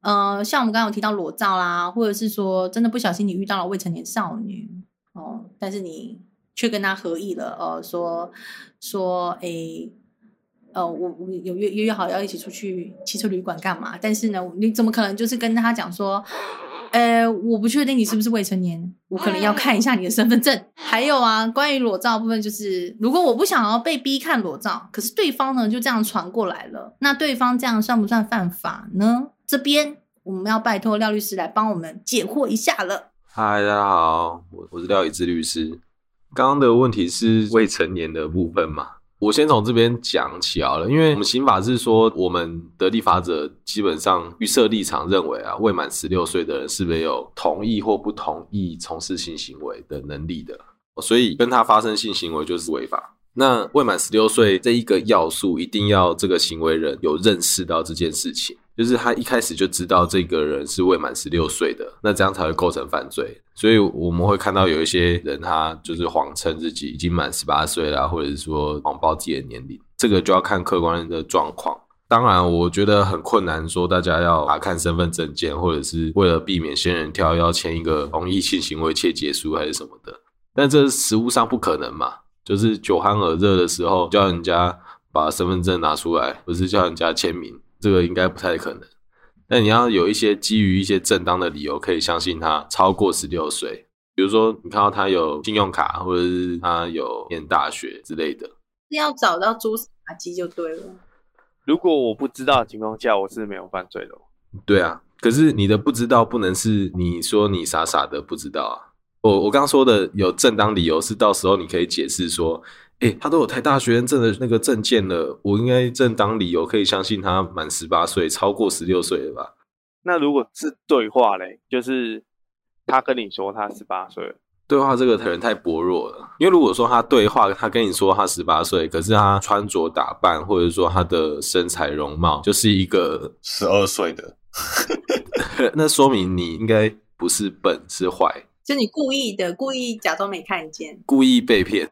呃，像我们刚刚有提到裸照啦，或者是说真的不小心你遇到了未成年少女哦，但是你却跟他合意了，呃，说说诶，呃，我我有约约约好要一起出去汽车旅馆干嘛？但是呢，你怎么可能就是跟他讲说？呃，我不确定你是不是未成年，我可能要看一下你的身份证。还有啊，关于裸照部分，就是如果我不想要被逼看裸照，可是对方呢就这样传过来了，那对方这样算不算犯法呢？这边我们要拜托廖律师来帮我们解惑一下了。嗨，大家好，我我是廖以智律师。刚刚的问题是未成年的部分嘛？我先从这边讲起好了，因为我们刑法是说，我们的立法者基本上预设立场认为啊，未满十六岁的人是没有同意或不同意从事性行为的能力的，所以跟他发生性行为就是违法。那未满十六岁这一个要素，一定要这个行为人有认识到这件事情。就是他一开始就知道这个人是未满十六岁的，那这样才会构成犯罪。所以我们会看到有一些人，他就是谎称自己已经满十八岁了，或者是说谎报自己的年龄。这个就要看客观的状况。当然，我觉得很困难，说大家要查看身份证件，或者是为了避免仙人跳，要签一个同意性行为切结书还是什么的。但这实务上不可能嘛，就是酒酣耳热的时候叫人家把身份证拿出来，不是叫人家签名，这个应该不太可能。但你要有一些基于一些正当的理由，可以相信他超过十六岁，比如说你看到他有信用卡，或者是他有念大学之类的，要找到蛛丝马迹就对了。如果我不知道的情况下，我是没有犯罪的。对啊，可是你的不知道不能是你说你傻傻的不知道啊。我我刚刚说的有正当理由，是到时候你可以解释说，哎，他都有台大学生证的那个证件了，我应该正当理由可以相信他满十八岁，超过十六岁了吧？那如果是对话嘞，就是他跟你说他十八岁。对话这个可能太薄弱了，因为如果说他对话，他跟你说他十八岁，可是他穿着打扮或者说他的身材容貌就是一个十二岁的，那说明你应该不是笨，是坏，就你故意的，故意假装没看见，故意被骗。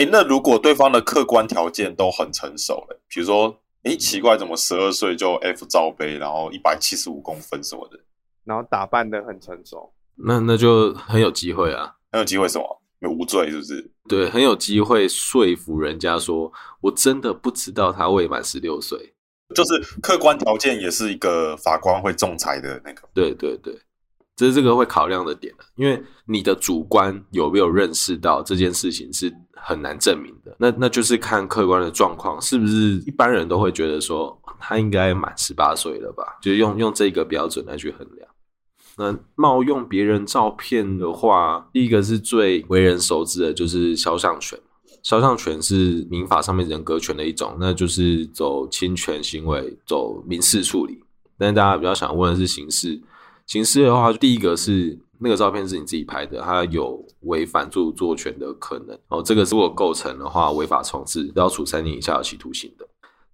诶，那如果对方的客观条件都很成熟了，比如说，诶，奇怪，怎么十二岁就 F 罩杯，然后一百七十五公分什么的，然后打扮得很成熟，那那就很有机会啊。很有机会什么？有无罪是不是？对，很有机会说服人家说，我真的不知道他未满十六岁。就是客观条件也是一个法官会仲裁的那个。对对对，这是这个会考量的点，因为你的主观有没有认识到这件事情是很难证明的。那那就是看客观的状况，是不是一般人都会觉得说他应该满十八岁了吧？就用用这个标准来去衡量。那冒用别人照片的话，第一个是最为人熟知的，就是肖像权。肖像权是民法上面人格权的一种，那就是走侵权行为，走民事处理。但是大家比较想问的是刑事，刑事的话，第一个是那个照片是你自己拍的，它有违反著作权的可能哦。这个如果构成的话，违法重制，要处三年以下有期徒刑的。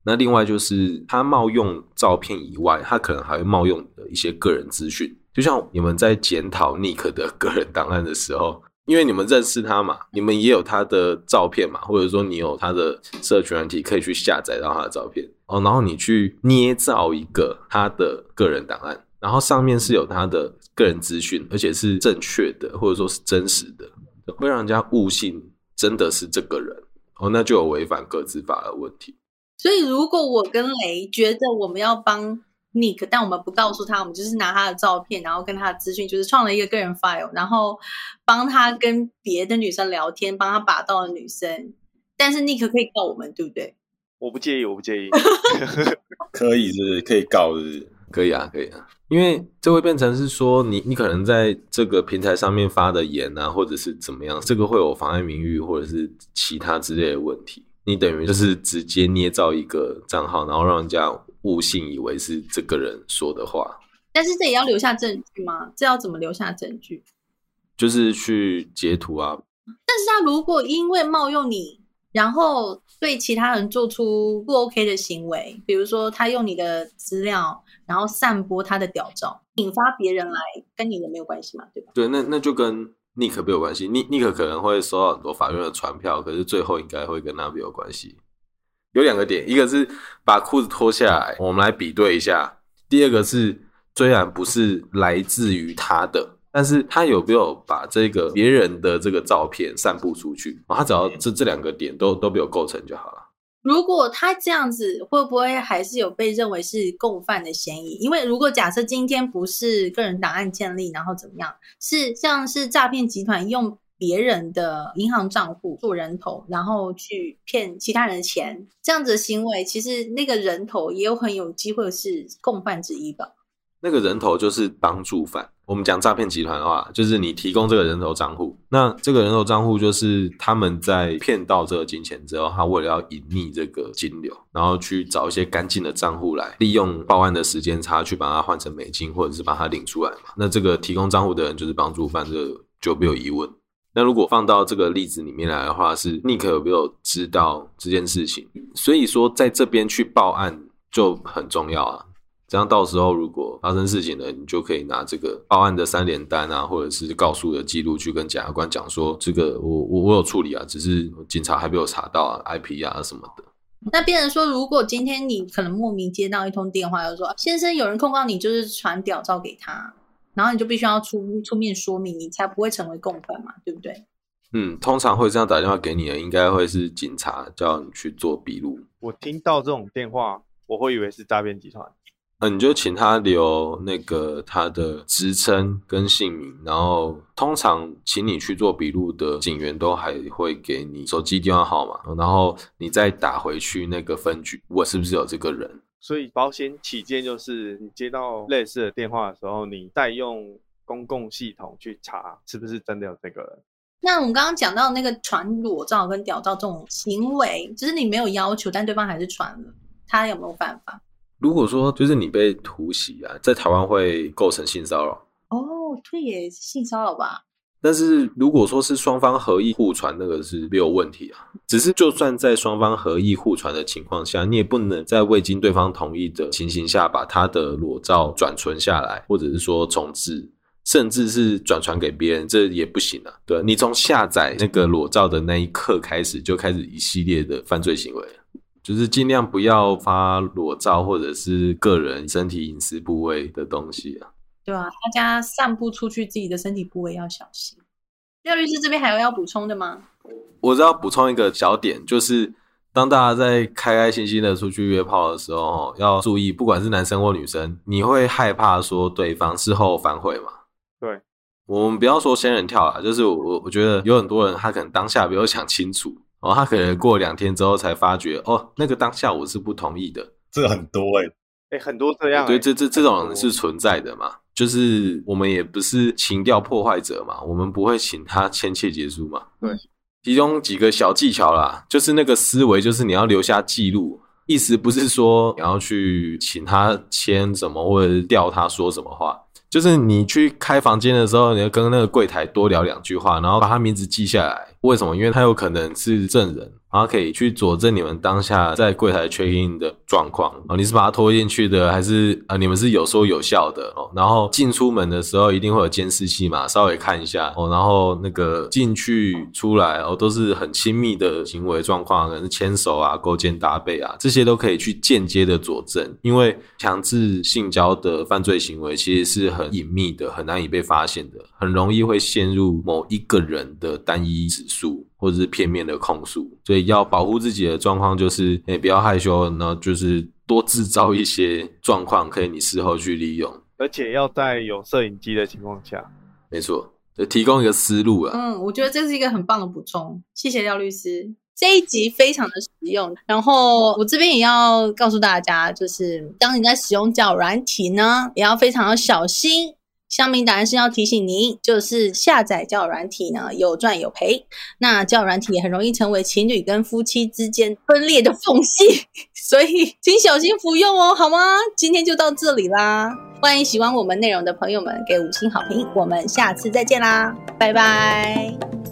那另外就是他冒用照片以外，他可能还会冒用的一些个人资讯。就像你们在检讨 Nick 的个人档案的时候，因为你们认识他嘛，你们也有他的照片嘛，或者说你有他的社群软体可以去下载到他的照片哦，然后你去捏造一个他的个人档案，然后上面是有他的个人资讯，而且是正确的，或者说是真实的，会让人家误信真的是这个人哦，那就有违反个资法的问题。所以如果我跟雷觉得我们要帮 Nick，但我们不告诉他，我们就是拿他的照片，然后跟他的资讯，就是创了一个个人 file，然后帮他跟别的女生聊天，帮他把到了女生。但是 Nick 可以告我们，对不对？我不介意，我不介意。可以是不是？可以告是不是？可以啊，可以啊。因为这会变成是说，你你可能在这个平台上面发的言啊，或者是怎么样，这个会有妨碍名誉或者是其他之类的问题。你等于就是直接捏造一个账号，然后让人家。误信以为是这个人说的话，但是这也要留下证据吗？这要怎么留下证据？就是去截图啊。但是他如果因为冒用你，然后对其他人做出不 OK 的行为，比如说他用你的资料，然后散播他的屌照，引发别人来跟你的没有关系嘛？对吧？对，那那就跟 Nick 没有关系。Nick Nick 可能会收到很多法院的传票，可是最后应该会跟他没有关系。有两个点，一个是把裤子脱下来，我们来比对一下；第二个是虽然不是来自于他的，但是他有没有把这个别人的这个照片散布出去？他只要这这两个点都都没有构成就好了。如果他这样子，会不会还是有被认为是共犯的嫌疑？因为如果假设今天不是个人档案建立，然后怎么样，是像是诈骗集团用。别人的银行账户做人头，然后去骗其他人的钱，这样子的行为，其实那个人头也有很有机会是共犯之一吧？那个人头就是帮助犯。我们讲诈骗集团的话，就是你提供这个人头账户，那这个人头账户就是他们在骗到这个金钱之后，他为了要隐匿这个金流，然后去找一些干净的账户来，利用报案的时间差去把它换成美金，或者是把它领出来嘛。那这个提供账户的人就是帮助犯，这个就没有疑问。那如果放到这个例子里面来的话，是 Nick 有没有知道这件事情？所以说在这边去报案就很重要啊。这样到时候如果发生事情了，你就可以拿这个报案的三联单啊，或者是告诉的记录去跟检察官讲说，这个我我我有处理啊，只是警察还没有查到啊，IP 啊什么的。那变成说，如果今天你可能莫名接到一通电话，就说先生有人控告你，就是传屌照给他，然后你就必须要出出面说明，你才不会成为共犯嘛，对不对？嗯，通常会这样打电话给你的，应该会是警察叫你去做笔录。我听到这种电话，我会以为是诈骗集团。嗯，你就请他留那个他的职称跟姓名，然后通常请你去做笔录的警员都还会给你手机电话号码，然后你再打回去那个分局，我是不是有这个人？所以保险起见，就是你接到类似的电话的时候，你再用公共系统去查是不是真的有这个人。那我们刚刚讲到那个传裸照跟屌照这种行为，就是你没有要求，但对方还是传了，他有没有办法？如果说就是你被突袭啊，在台湾会构成性骚扰哦，对耶，性骚扰吧。但是如果说是双方合意互传，那个是没有问题啊。只是就算在双方合意互传的情况下，你也不能在未经对方同意的情形下，把他的裸照转存下来，或者是说重置，甚至是转传给别人，这也不行啊。对，你从下载那个裸照的那一刻开始，就开始一系列的犯罪行为。就是尽量不要发裸照或者是个人身体隐私部位的东西啊。对啊，大家散步出去自己的身体部位要小心。廖律师这边还有要补充的吗？我只要补充一个小点，就是当大家在开开心心的出去约炮的时候，要注意，不管是男生或女生，你会害怕说对方事后反悔吗？对，我们不要说仙人跳啊，就是我我觉得有很多人他可能当下没有想清楚。哦，他可能过两天之后才发觉，哦，那个当下我是不同意的。这个很多哎、欸，哎、欸，很多这样、欸。对，这这这种人是存在的嘛？就是我们也不是情调破坏者嘛，我们不会请他签切结束嘛。对，其中几个小技巧啦，就是那个思维，就是你要留下记录，意思不是说你要去请他签什么，或者是调他说什么话。就是你去开房间的时候，你要跟那个柜台多聊两句话，然后把他名字记下来。为什么？因为他有可能是证人。然后可以去佐证你们当下在柜台 check in 的状况哦，你是把他拖进去的，还是啊你们是有说有笑的哦？然后进出门的时候一定会有监视器嘛，稍微看一下哦。然后那个进去出来哦，都是很亲密的行为状况，可能是牵手啊、勾肩搭背啊，这些都可以去间接的佐证。因为强制性交的犯罪行为其实是很隐秘的，很难以被发现的，很容易会陷入某一个人的单一指数。或者是片面的控诉，所以要保护自己的状况，就是诶不要害羞，然后就是多制造一些状况，可以你事后去利用，而且要在有摄影机的情况下。没错，就提供一个思路啊。嗯，我觉得这是一个很棒的补充，谢谢廖律师，这一集非常的实用。然后我这边也要告诉大家，就是当你在使用交友软体呢，也要非常的小心。乡民达人是要提醒您，就是下载交友软体呢，有赚有赔。那交友软体也很容易成为情侣跟夫妻之间分裂的缝隙，所以请小心服用哦，好吗？今天就到这里啦，欢迎喜欢我们内容的朋友们给五星好评，我们下次再见啦，拜拜。